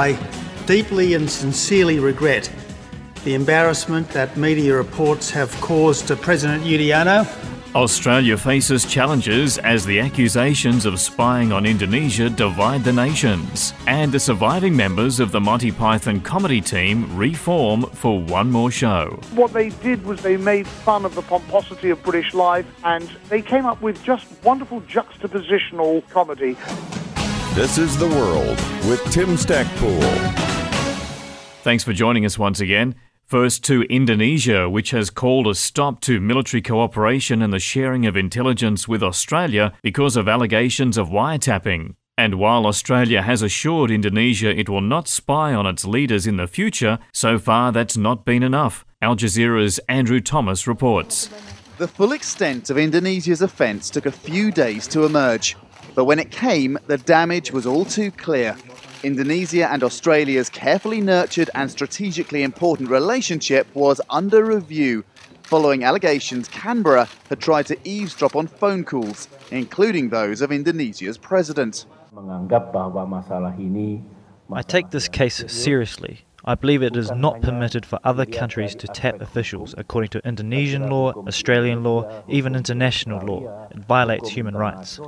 I deeply and sincerely regret the embarrassment that media reports have caused to President Yudhoyono. Australia faces challenges as the accusations of spying on Indonesia divide the nations, and the surviving members of the Monty Python comedy team reform for one more show. What they did was they made fun of the pomposity of British life and they came up with just wonderful juxtapositional comedy. This is The World with Tim Stackpool. Thanks for joining us once again. First to Indonesia, which has called a stop to military cooperation and the sharing of intelligence with Australia because of allegations of wiretapping. And while Australia has assured Indonesia it will not spy on its leaders in the future, so far that's not been enough. Al Jazeera's Andrew Thomas reports. The full extent of Indonesia's offence took a few days to emerge. But when it came, the damage was all too clear. Indonesia and Australia's carefully nurtured and strategically important relationship was under review following allegations Canberra had tried to eavesdrop on phone calls, including those of Indonesia's president. I take this case seriously. I believe it is not permitted for other countries to tap officials according to Indonesian law, Australian law, even international law. It violates human rights.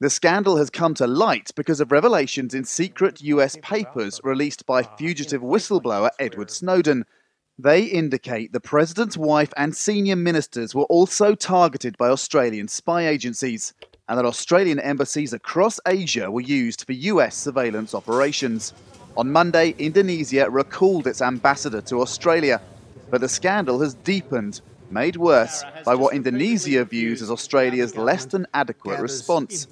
The scandal has come to light because of revelations in secret US papers released by fugitive whistleblower Edward Snowden. They indicate the president's wife and senior ministers were also targeted by Australian spy agencies, and that Australian embassies across Asia were used for US surveillance operations. On Monday, Indonesia recalled its ambassador to Australia, but the scandal has deepened made worse by what Indonesia views as Australia's less than adequate response.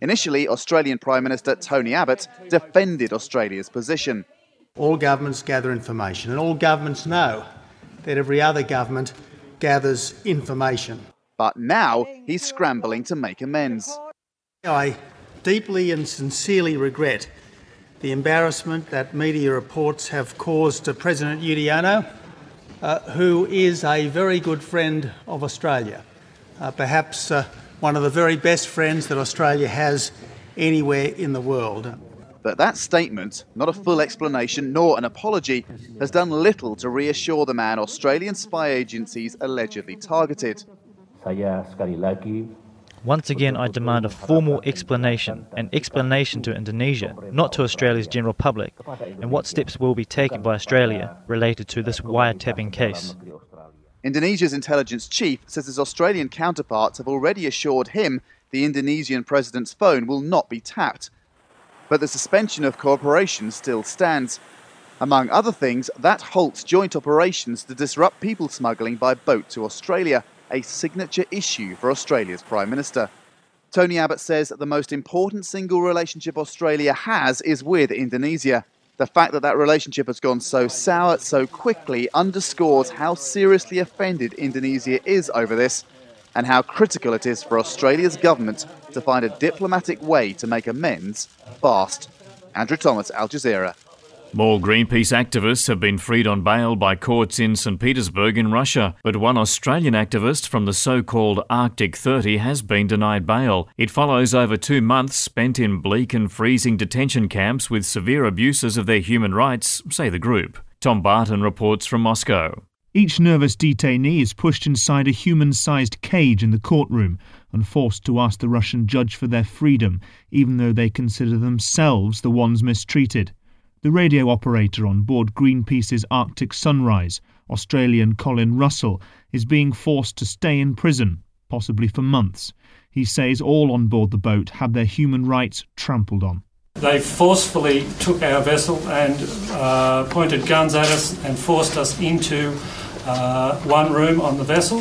Initially, Australian Prime Minister Tony Abbott defended Australia's position. All governments gather information, and all governments know that every other government gathers information. But now he's scrambling to make amends. I deeply and sincerely regret the embarrassment that media reports have caused to President Yudhoyono uh, who is a very good friend of Australia, uh, perhaps uh, one of the very best friends that Australia has anywhere in the world. But that statement, not a full explanation nor an apology, has done little to reassure the man Australian spy agencies allegedly targeted. Saya sekali lagi once again, I demand a formal explanation, an explanation to Indonesia, not to Australia's general public, and what steps will be taken by Australia related to this wiretapping case. Indonesia's intelligence chief says his Australian counterparts have already assured him the Indonesian president's phone will not be tapped. But the suspension of cooperation still stands. Among other things, that halts joint operations to disrupt people smuggling by boat to Australia a signature issue for Australia's Prime Minister. Tony Abbott says that the most important single relationship Australia has is with Indonesia. The fact that that relationship has gone so sour so quickly underscores how seriously offended Indonesia is over this and how critical it is for Australia's government to find a diplomatic way to make amends fast. Andrew Thomas, Al Jazeera. More Greenpeace activists have been freed on bail by courts in St. Petersburg in Russia, but one Australian activist from the so called Arctic 30 has been denied bail. It follows over two months spent in bleak and freezing detention camps with severe abuses of their human rights, say the group. Tom Barton reports from Moscow. Each nervous detainee is pushed inside a human sized cage in the courtroom and forced to ask the Russian judge for their freedom, even though they consider themselves the ones mistreated. The radio operator on board Greenpeace's Arctic Sunrise, Australian Colin Russell, is being forced to stay in prison, possibly for months. He says all on board the boat have their human rights trampled on. They forcefully took our vessel and uh, pointed guns at us and forced us into uh, one room on the vessel.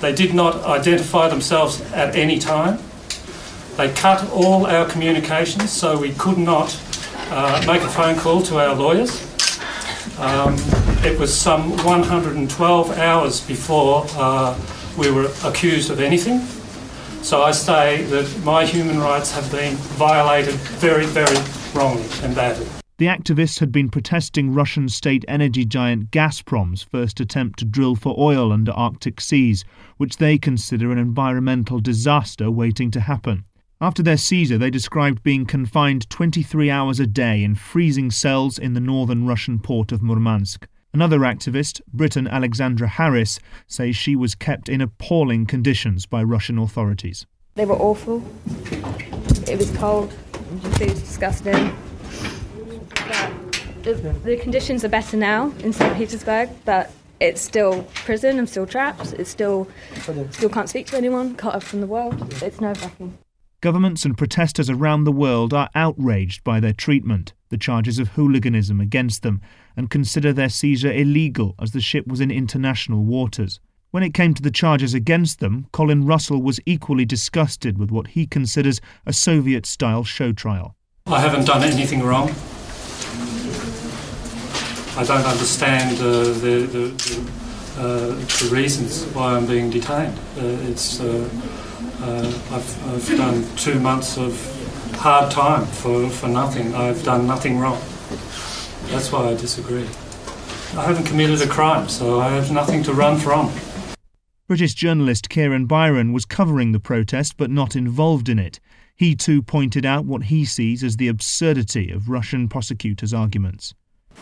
They did not identify themselves at any time. They cut all our communications so we could not uh, make a phone call to our lawyers. Um, it was some 112 hours before uh, we were accused of anything. So I say that my human rights have been violated very, very wrongly and badly. The activists had been protesting Russian state energy giant Gazprom's first attempt to drill for oil under Arctic seas, which they consider an environmental disaster waiting to happen. After their seizure, they described being confined 23 hours a day in freezing cells in the northern Russian port of Murmansk. Another activist, Briton Alexandra Harris, says she was kept in appalling conditions by Russian authorities. They were awful. It was cold. It was disgusting. The, the conditions are better now in St. Petersburg, but it's still prison. I'm still trapped. It's still still can't speak to anyone. Cut off from the world. It's nerve wracking. Governments and protesters around the world are outraged by their treatment, the charges of hooliganism against them, and consider their seizure illegal as the ship was in international waters. When it came to the charges against them, Colin Russell was equally disgusted with what he considers a Soviet style show trial. I haven't done anything wrong. I don't understand uh, the, the, the, uh, the, reasons why I'm being detained. Uh, it's uh, I've, I've done two months of hard time for, for nothing. I've done nothing wrong. That's why I disagree. I haven't committed a crime, so I have nothing to run from. British journalist Kieran Bryan was covering the protest but not involved in it. He too pointed out what he sees as the absurdity of Russian prosecutors' arguments.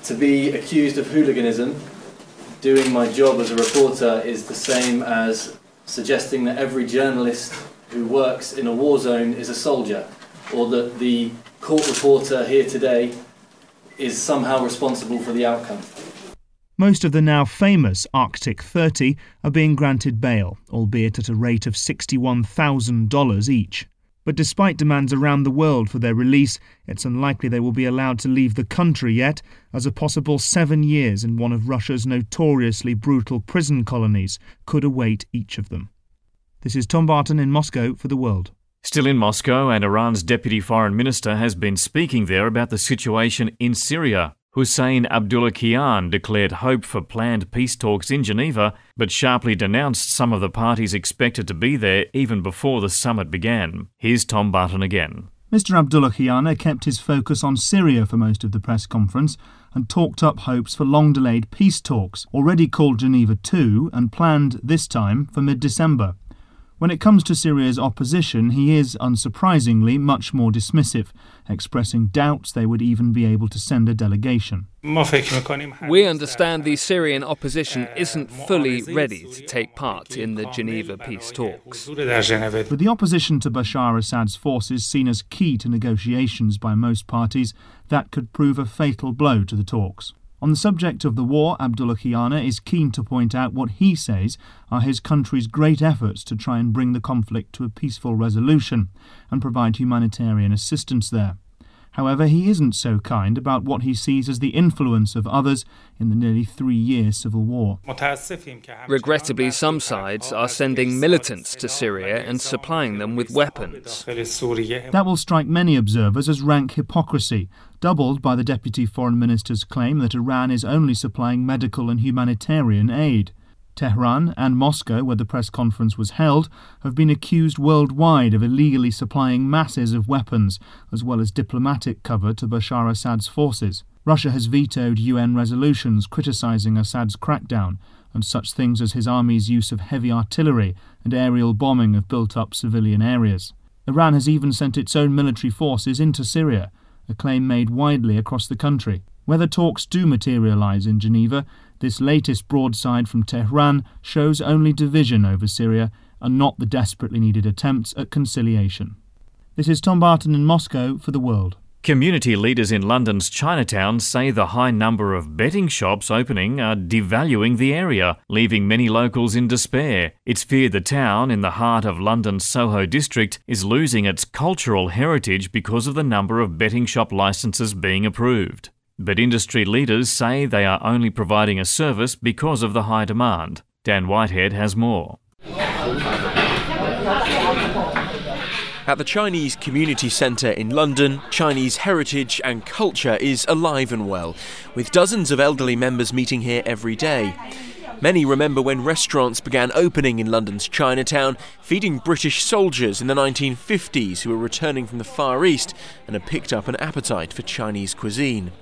To be accused of hooliganism, doing my job as a reporter, is the same as suggesting that every journalist who works in a war zone is a soldier, or that the court reporter here today is somehow responsible for the outcome. Most of the now famous Arctic 30 are being granted bail, albeit at a rate of $61,000 each. But despite demands around the world for their release, it's unlikely they will be allowed to leave the country yet, as a possible seven years in one of Russia's notoriously brutal prison colonies could await each of them. This is Tom Barton in Moscow for The World. Still in Moscow, and Iran's deputy foreign minister has been speaking there about the situation in Syria. Hussein Abdullahian declared hope for planned peace talks in Geneva, but sharply denounced some of the parties expected to be there even before the summit began. Here's Tom Barton again. Mr. Abdullahian kept his focus on Syria for most of the press conference and talked up hopes for long delayed peace talks, already called Geneva II and planned this time for mid December. When it comes to Syria's opposition, he is, unsurprisingly, much more dismissive, expressing doubts they would even be able to send a delegation. We understand the Syrian opposition isn't fully ready to take part in the Geneva peace talks. With the opposition to Bashar Assad's forces seen as key to negotiations by most parties, that could prove a fatal blow to the talks. On the subject of the war, Abdullahian is keen to point out what he says are his country's great efforts to try and bring the conflict to a peaceful resolution and provide humanitarian assistance there. However, he isn't so kind about what he sees as the influence of others in the nearly three year civil war. Regrettably, some sides are sending militants to Syria and supplying them with weapons. That will strike many observers as rank hypocrisy, doubled by the Deputy Foreign Minister's claim that Iran is only supplying medical and humanitarian aid. Tehran and Moscow, where the press conference was held, have been accused worldwide of illegally supplying masses of weapons, as well as diplomatic cover to Bashar Assad's forces. Russia has vetoed UN resolutions criticizing Assad's crackdown, and such things as his army's use of heavy artillery and aerial bombing of built up civilian areas. Iran has even sent its own military forces into Syria, a claim made widely across the country. Whether talks do materialize in Geneva this latest broadside from Tehran shows only division over Syria and not the desperately needed attempts at conciliation. This is Tom Barton in Moscow for The World. Community leaders in London's Chinatown say the high number of betting shops opening are devaluing the area, leaving many locals in despair. It's feared the town, in the heart of London's Soho district, is losing its cultural heritage because of the number of betting shop licences being approved. But industry leaders say they are only providing a service because of the high demand. Dan Whitehead has more. At the Chinese Community Centre in London, Chinese heritage and culture is alive and well, with dozens of elderly members meeting here every day. Many remember when restaurants began opening in London's Chinatown, feeding British soldiers in the 1950s who were returning from the Far East and had picked up an appetite for Chinese cuisine.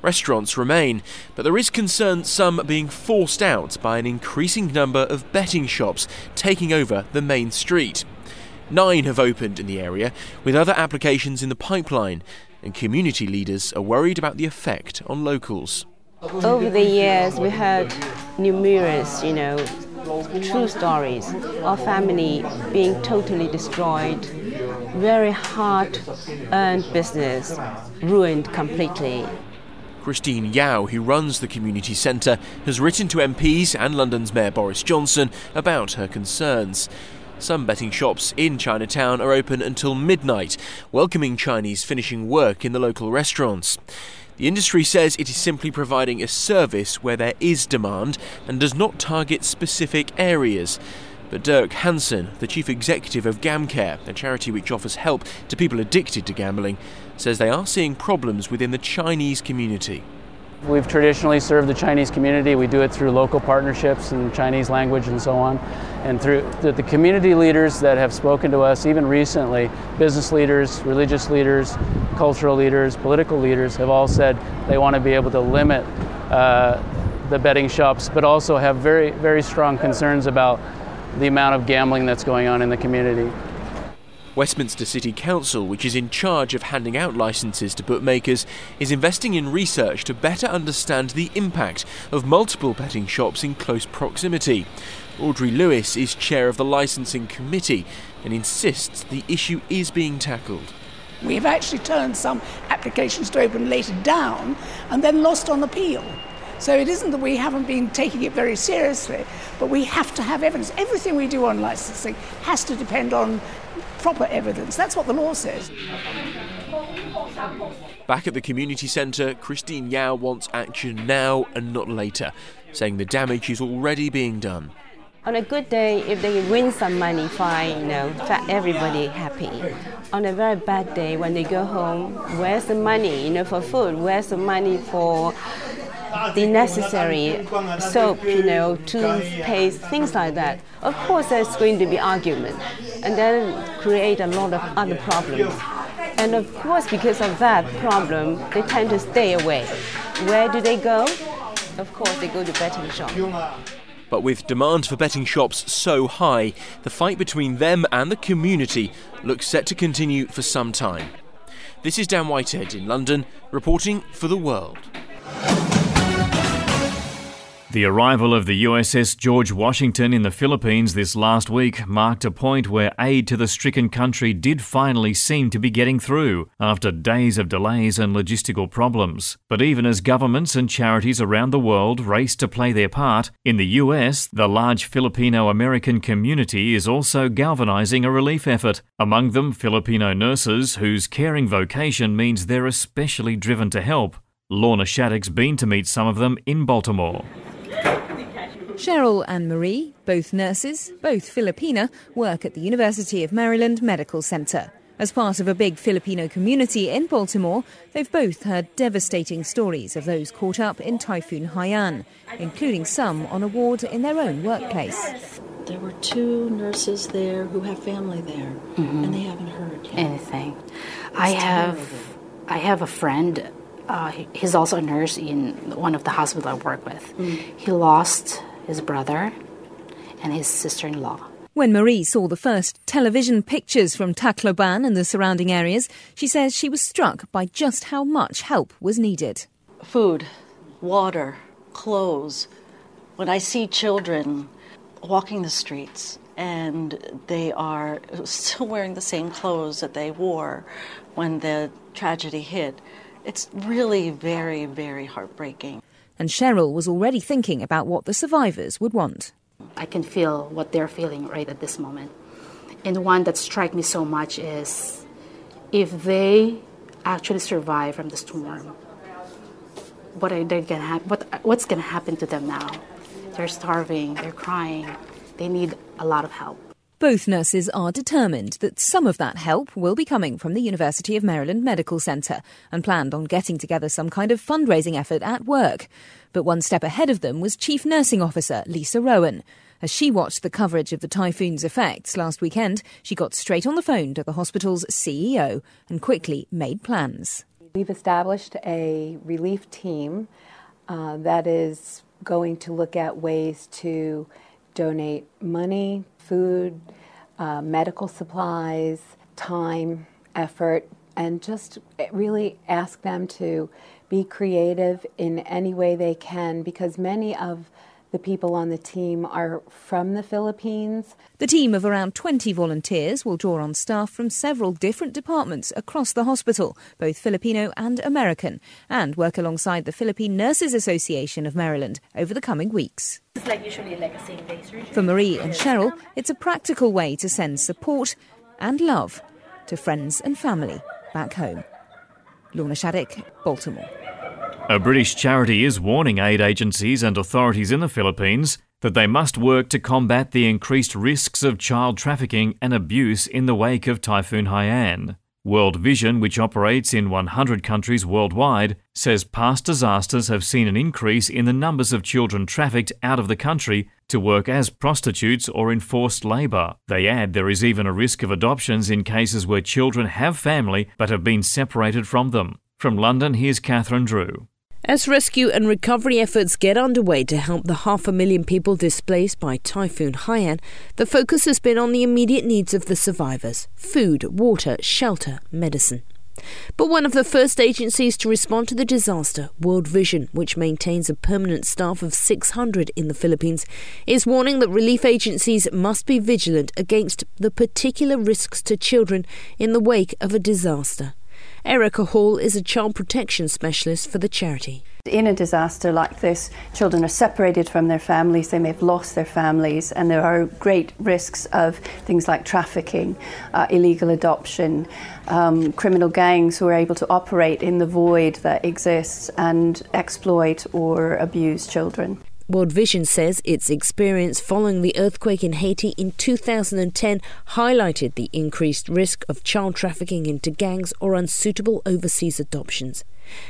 Restaurants remain, but there is concern some being forced out by an increasing number of betting shops taking over the main street. Nine have opened in the area, with other applications in the pipeline, and community leaders are worried about the effect on locals. Over the years, we heard numerous, you know, true stories of family being totally destroyed, very hard earned business ruined completely. Christine Yao, who runs the community centre, has written to MPs and London's Mayor Boris Johnson about her concerns. Some betting shops in Chinatown are open until midnight, welcoming Chinese finishing work in the local restaurants. The industry says it is simply providing a service where there is demand and does not target specific areas. But Dirk Hansen, the chief executive of GamCare, a charity which offers help to people addicted to gambling, says they are seeing problems within the Chinese community. We've traditionally served the Chinese community. We do it through local partnerships and Chinese language and so on. And through the, community leaders that have spoken to us, even recently, business leaders, religious leaders, cultural leaders, political leaders, have all said they want to be able to limit uh, the betting shops, but also have very, very strong concerns about the amount of gambling that's going on in the community. Westminster City Council, which is in charge of handing out licences to bookmakers, is investing in research to better understand the impact of multiple betting shops in close proximity. Audrey Lewis is chair of the licensing committee and insists the issue is being tackled. We have actually turned some applications to open later down and then lost on appeal. So it isn't that we haven't been taking it very seriously, but we have to have evidence. Everything we do on licensing has to depend on proper evidence. That's what the law says. Back at the community centre, Christine Yao wants action now and not later, saying the damage is already being done. On a good day, if they win some money, fine, you know, everybody happy. On a very bad day, when they go home, where's the money, you know, for food? Where's the money for the necessary soap, you know, toothpaste, things like that. Of course, there's going to be argument, and then create a lot of other problems. And of course, because of that problem, they tend to stay away. Where do they go? Of course, they go to betting shop. But with demand for betting shops so high, the fight between them and the community looks set to continue for some time. This is Dan Whitehead in London, reporting for The World. The arrival of the USS George Washington in the Philippines this last week marked a point where aid to the stricken country did finally seem to be getting through after days of delays and logistical problems. But even as governments and charities around the world race to play their part, in the US, the large Filipino American community is also galvanizing a relief effort. Among them, Filipino nurses whose caring vocation means they're especially driven to help. Lorna Shattuck's been to meet some of them in Baltimore. Cheryl and Marie, both nurses, both Filipina, work at the University of Maryland Medical Center. As part of a big Filipino community in Baltimore, they've both heard devastating stories of those caught up in Typhoon Haiyan, including some on a ward in their own workplace. There were two nurses there who have family there, mm-hmm. and they haven't heard yet. anything. It's I have, I have a friend. Uh, he's also a nurse in one of the hospitals I work with. Mm. He lost his brother, and his sister in law. When Marie saw the first television pictures from Tacloban and the surrounding areas, she says she was struck by just how much help was needed. Food, water, clothes. When I see children walking the streets and they are still wearing the same clothes that they wore when the tragedy hit, it's really very, very heartbreaking and Cheryl was already thinking about what the survivors would want. I can feel what they're feeling right at this moment. And one that strikes me so much is if they actually survive from the storm, what are they gonna ha- what, what's going to happen to them now? They're starving, they're crying, they need a lot of help. Both nurses are determined that some of that help will be coming from the University of Maryland Medical Center and planned on getting together some kind of fundraising effort at work. But one step ahead of them was Chief Nursing Officer Lisa Rowan. As she watched the coverage of the typhoon's effects last weekend, she got straight on the phone to the hospital's CEO and quickly made plans. We've established a relief team uh, that is going to look at ways to donate money, food, uh, medical supplies, time, effort, and just really ask them to be creative in any way they can because many of the people on the team are from the Philippines. The team of around 20 volunteers will draw on staff from several different departments across the hospital, both Filipino and American, and work alongside the Philippine Nurses Association of Maryland over the coming weeks. It's like usually like a same day surgery. For Marie and Cheryl, it's a practical way to send support and love to friends and family back home. Lorna Shattuck, Baltimore. A British charity is warning aid agencies and authorities in the Philippines that they must work to combat the increased risks of child trafficking and abuse in the wake of Typhoon Haiyan. World Vision, which operates in 100 countries worldwide, says past disasters have seen an increase in the numbers of children trafficked out of the country to work as prostitutes or in forced labour. They add there is even a risk of adoptions in cases where children have family but have been separated from them. From London, here's Catherine Drew. As rescue and recovery efforts get underway to help the half a million people displaced by Typhoon Haiyan, the focus has been on the immediate needs of the survivors food, water, shelter, medicine. But one of the first agencies to respond to the disaster, World Vision, which maintains a permanent staff of 600 in the Philippines, is warning that relief agencies must be vigilant against the particular risks to children in the wake of a disaster. Erica Hall is a child protection specialist for the charity. In a disaster like this, children are separated from their families, they may have lost their families, and there are great risks of things like trafficking, uh, illegal adoption, um, criminal gangs who are able to operate in the void that exists and exploit or abuse children. World Vision says its experience following the earthquake in Haiti in 2010 highlighted the increased risk of child trafficking into gangs or unsuitable overseas adoptions.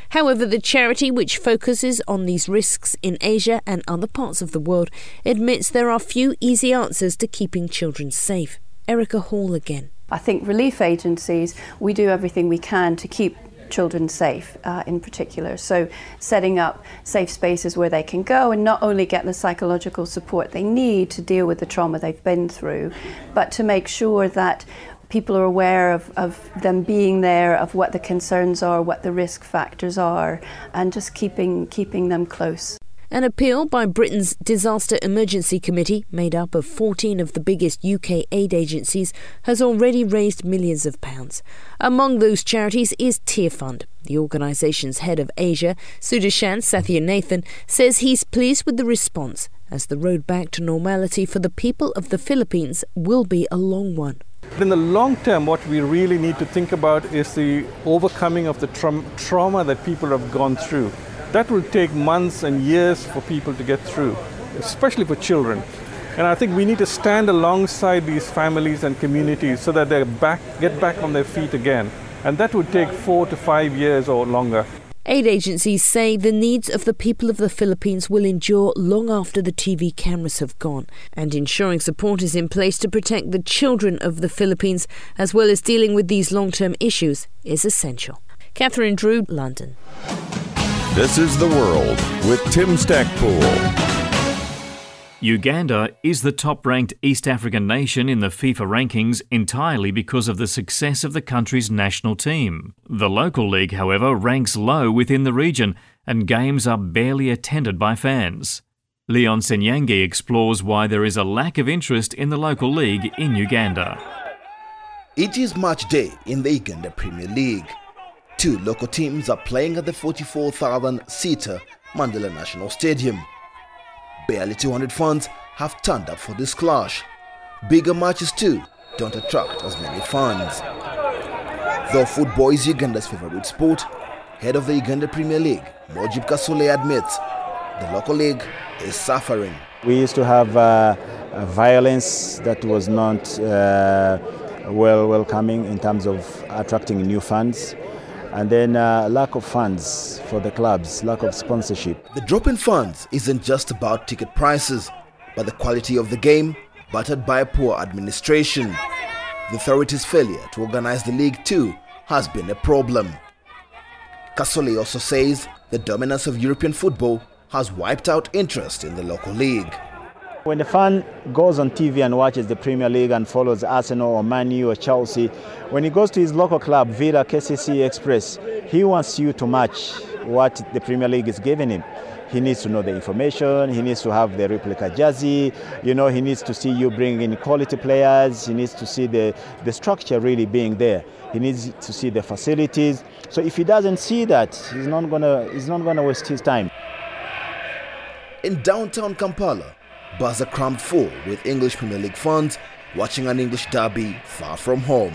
However, the charity, which focuses on these risks in Asia and other parts of the world, admits there are few easy answers to keeping children safe. Erica Hall again. I think relief agencies, we do everything we can to keep children safe uh, in particular. So, setting up safe spaces where they can go and not only get the psychological support they need to deal with the trauma they've been through, but to make sure that people are aware of, of them being there, of what the concerns are, what the risk factors are, and just keeping, keeping them close. An appeal by Britain's Disaster Emergency Committee, made up of 14 of the biggest UK aid agencies, has already raised millions of pounds. Among those charities is Tearfund. The organisation's head of Asia, Sudarshan Sathyanathan, says he's pleased with the response, as the road back to normality for the people of the Philippines will be a long one. In the long term, what we really need to think about is the overcoming of the tra- trauma that people have gone through. That will take months and years for people to get through, especially for children. And I think we need to stand alongside these families and communities so that they back, get back on their feet again. And that would take four to five years or longer. Aid agencies say the needs of the people of the Philippines will endure long after the TV cameras have gone, and ensuring support is in place to protect the children of the Philippines, as well as dealing with these long term issues, is essential. Catherine Drew, London. This is The World with Tim Stackpool. Uganda is the top ranked East African nation in the FIFA rankings entirely because of the success of the country's national team. The local league, however, ranks low within the region and games are barely attended by fans. Leon Senyange explores why there is a lack of interest in the local league in Uganda. It is match day in the Uganda Premier League. Two local teams are playing at the 44,000 seater Mandela National Stadium. Barely 200 fans have turned up for this clash. Bigger matches too don't attract as many fans. Though football is Uganda's favorite sport, head of the Uganda Premier League, Mojib Kasule admits the local league is suffering. We used to have uh, violence that was not uh, well welcoming in terms of attracting new fans and then uh, lack of funds for the clubs, lack of sponsorship. The drop in funds isn't just about ticket prices, but the quality of the game, battered by poor administration. The authorities' failure to organize the league too has been a problem. Kasule also says the dominance of European football has wiped out interest in the local league. When the fan goes on TV and watches the Premier League and follows Arsenal or Man U or Chelsea, when he goes to his local club, Villa, KCC Express, he wants you to match what the Premier League is giving him. He needs to know the information. He needs to have the replica jersey. You know, he needs to see you bring in quality players. He needs to see the, the structure really being there. He needs to see the facilities. So if he doesn't see that, he's not gonna he's not gonna waste his time. In downtown Kampala, bars are crammed full with English Premier League fans watching an English derby far from home.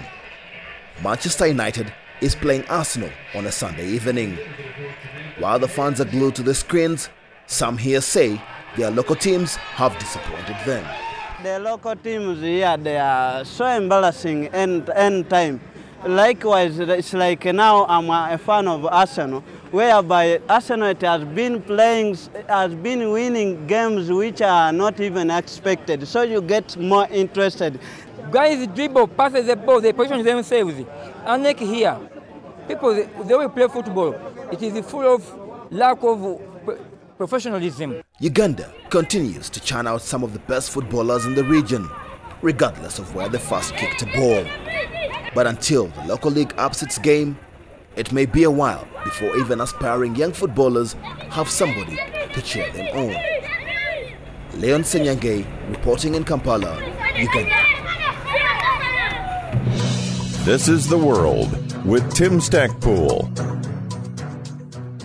Manchester United is playing Arsenal on a Sunday evening. While the fans are glued to the screens, some here say their local teams have disappointed them. The local teams here, they are so embarrassing end, end time. Likewise, it's like now I'm a fan of Arsenal, whereby Arsenal it has been playing, has been winning games which are not even expected. So you get more interested. Guys dribble, passes the ball, they position themselves. Unlike here, people, they, they will play football. It is full of lack of professionalism. Uganda continues to churn out some of the best footballers in the region, regardless of where they first kicked a ball. But until the local league ups its game, it may be a while before even aspiring young footballers have somebody to cheer them on. Leon Senyange reporting in Kampala, Uganda. This is The World with Tim Stackpool.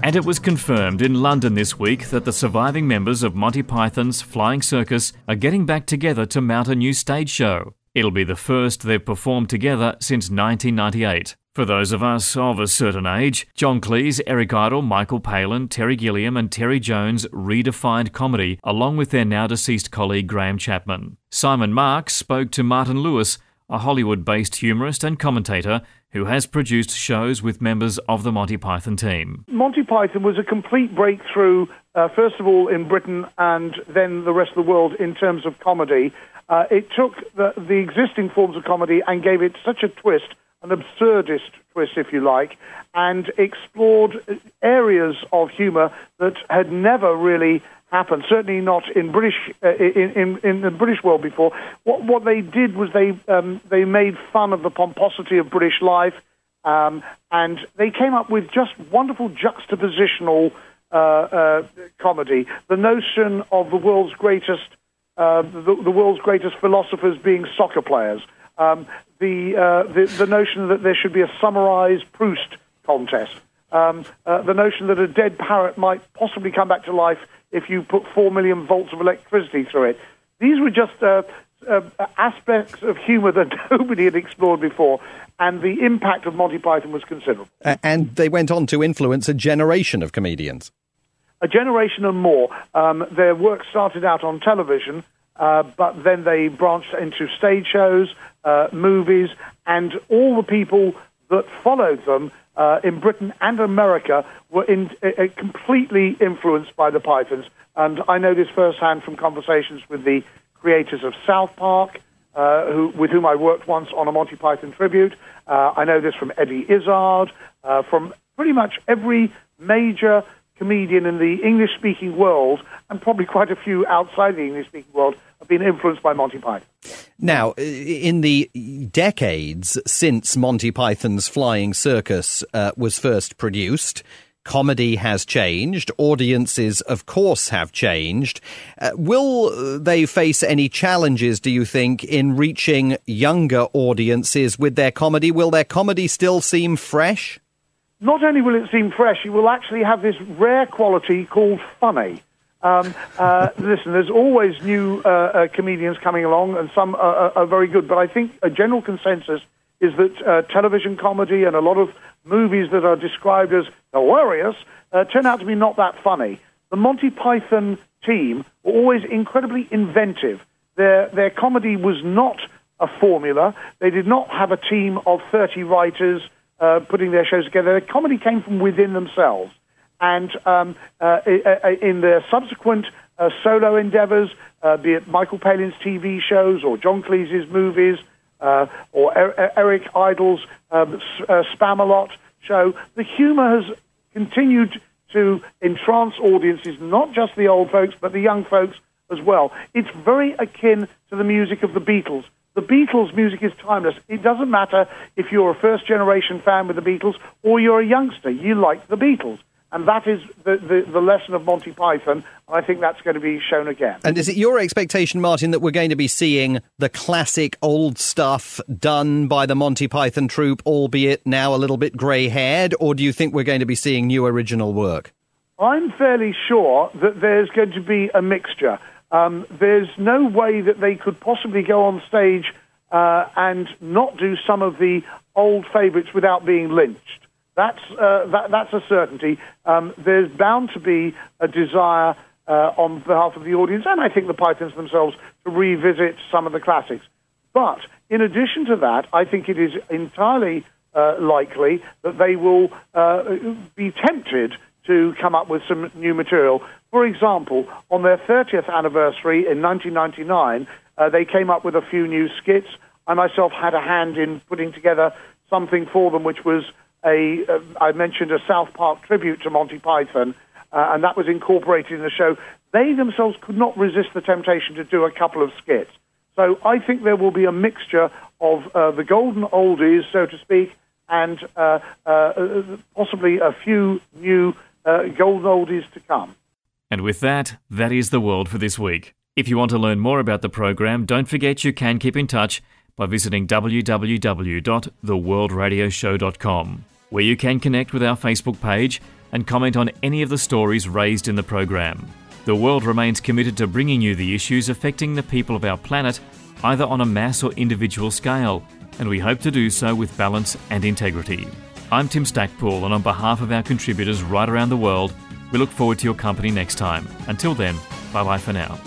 And it was confirmed in London this week that the surviving members of Monty Python's Flying Circus are getting back together to mount a new stage show. It'll be the first they've performed together since 1998. For those of us of a certain age, John Cleese, Eric Idle, Michael Palin, Terry Gilliam, and Terry Jones redefined comedy along with their now deceased colleague Graham Chapman. Simon Marks spoke to Martin Lewis, a Hollywood based humorist and commentator who has produced shows with members of the Monty Python team. Monty Python was a complete breakthrough, uh, first of all in Britain and then the rest of the world in terms of comedy. Uh, it took the, the existing forms of comedy and gave it such a twist, an absurdist twist, if you like, and explored areas of humour that had never really happened. Certainly not in British uh, in, in, in the British world before. What what they did was they um, they made fun of the pomposity of British life, um, and they came up with just wonderful juxtapositional uh, uh, comedy. The notion of the world's greatest uh, the, the, world's greatest philosophers being soccer players. Um, the, uh, the, the notion that there should be a summarized Proust contest. Um, uh, the notion that a dead parrot might possibly come back to life if you put four million volts of electricity through it. These were just uh, uh, aspects of humor that nobody had explored before, and the impact of Monty Python was considerable. and they went on to influence a generation of comedians a generation and more. Um, their work started out on television, uh, but then they branched into stage shows, uh, movies, and all the people that followed them uh, in Britain and America were in, uh, completely influenced by the Pythons. And I know this firsthand from conversations with the creators of South Park, uh, who, with whom I worked once on a Monty Python tribute. Uh, I know this from Eddie Izzard, from pretty much every major comedian in the English speaking world, and probably quite a few outside the English speaking world, have been influenced by Monty Python. Now, in the decades since Monty Python's Flying Circus uh, was first produced, comedy has changed. Audiences, of course, have changed. Uh, will they face any challenges, do you think, in reaching younger audiences with their comedy? Will their comedy still seem fresh? Not only will it seem fresh, it will actually have this rare quality called funny. Um, uh, listen, there's always new uh, uh, comedians coming along, and some are, are, very good. But I think a general consensus is that uh, television comedy and a lot of movies that are described as hilarious uh, turn out to be not that funny. The Monty Python team were always incredibly inventive. Their their comedy was not a formula. They did not have a team of 30 writers uh, putting their shows together. The comedy came from within themselves. And um, uh, in their subsequent uh, solo endeavors, uh, be it Michael Palin's TV shows or John Cleese's movies uh, or er- Eric Idle's um, Spamalot show, the humor has continued to entrance audiences, not just the old folks, but the young folks as well. It's very akin to the music of the Beatles. The Beatles' music is timeless. It doesn't matter if you're a first generation fan with the Beatles or you're a youngster. You like the Beatles. And that is the, the, the lesson of Monty Python. And I think that's going to be shown again. And is it your expectation, Martin, that we're going to be seeing the classic old stuff done by the Monty Python troupe, albeit now a little bit grey haired? Or do you think we're going to be seeing new original work? I'm fairly sure that there's going to be a mixture. Um, there's no way that they could possibly go on stage uh, and not do some of the old favourites without being lynched. That's, uh, that, that's a certainty. Um, there's bound to be a desire uh, on behalf of the audience, and I think the Pythons themselves, to revisit some of the classics. But in addition to that, I think it is entirely uh, likely that they will uh, be tempted to come up with some new material. For example, on their 30th anniversary in 1999, uh, they came up with a few new skits. I myself had a hand in putting together something for them, which was a, uh, I mentioned a South Park tribute to Monty Python, uh, and that was incorporated in the show. They themselves could not resist the temptation to do a couple of skits. So I think there will be a mixture of uh, the golden oldies, so to speak, and uh, uh, possibly a few new uh, Uh, golden oldies to come. And with that, that is the world for this week. If you want to learn more about the program, don't forget you can keep in touch by visiting www.theworldradioshow.com, where you can connect with our Facebook page and comment on any of the stories raised in the program. The world remains committed to bringing you the issues affecting the people of our planet, either on a mass or individual scale, and we hope to do so with balance and integrity. I'm Tim Stackpool, and on behalf of our contributors right around the world, we look forward to your company next time. Until then, bye bye for now.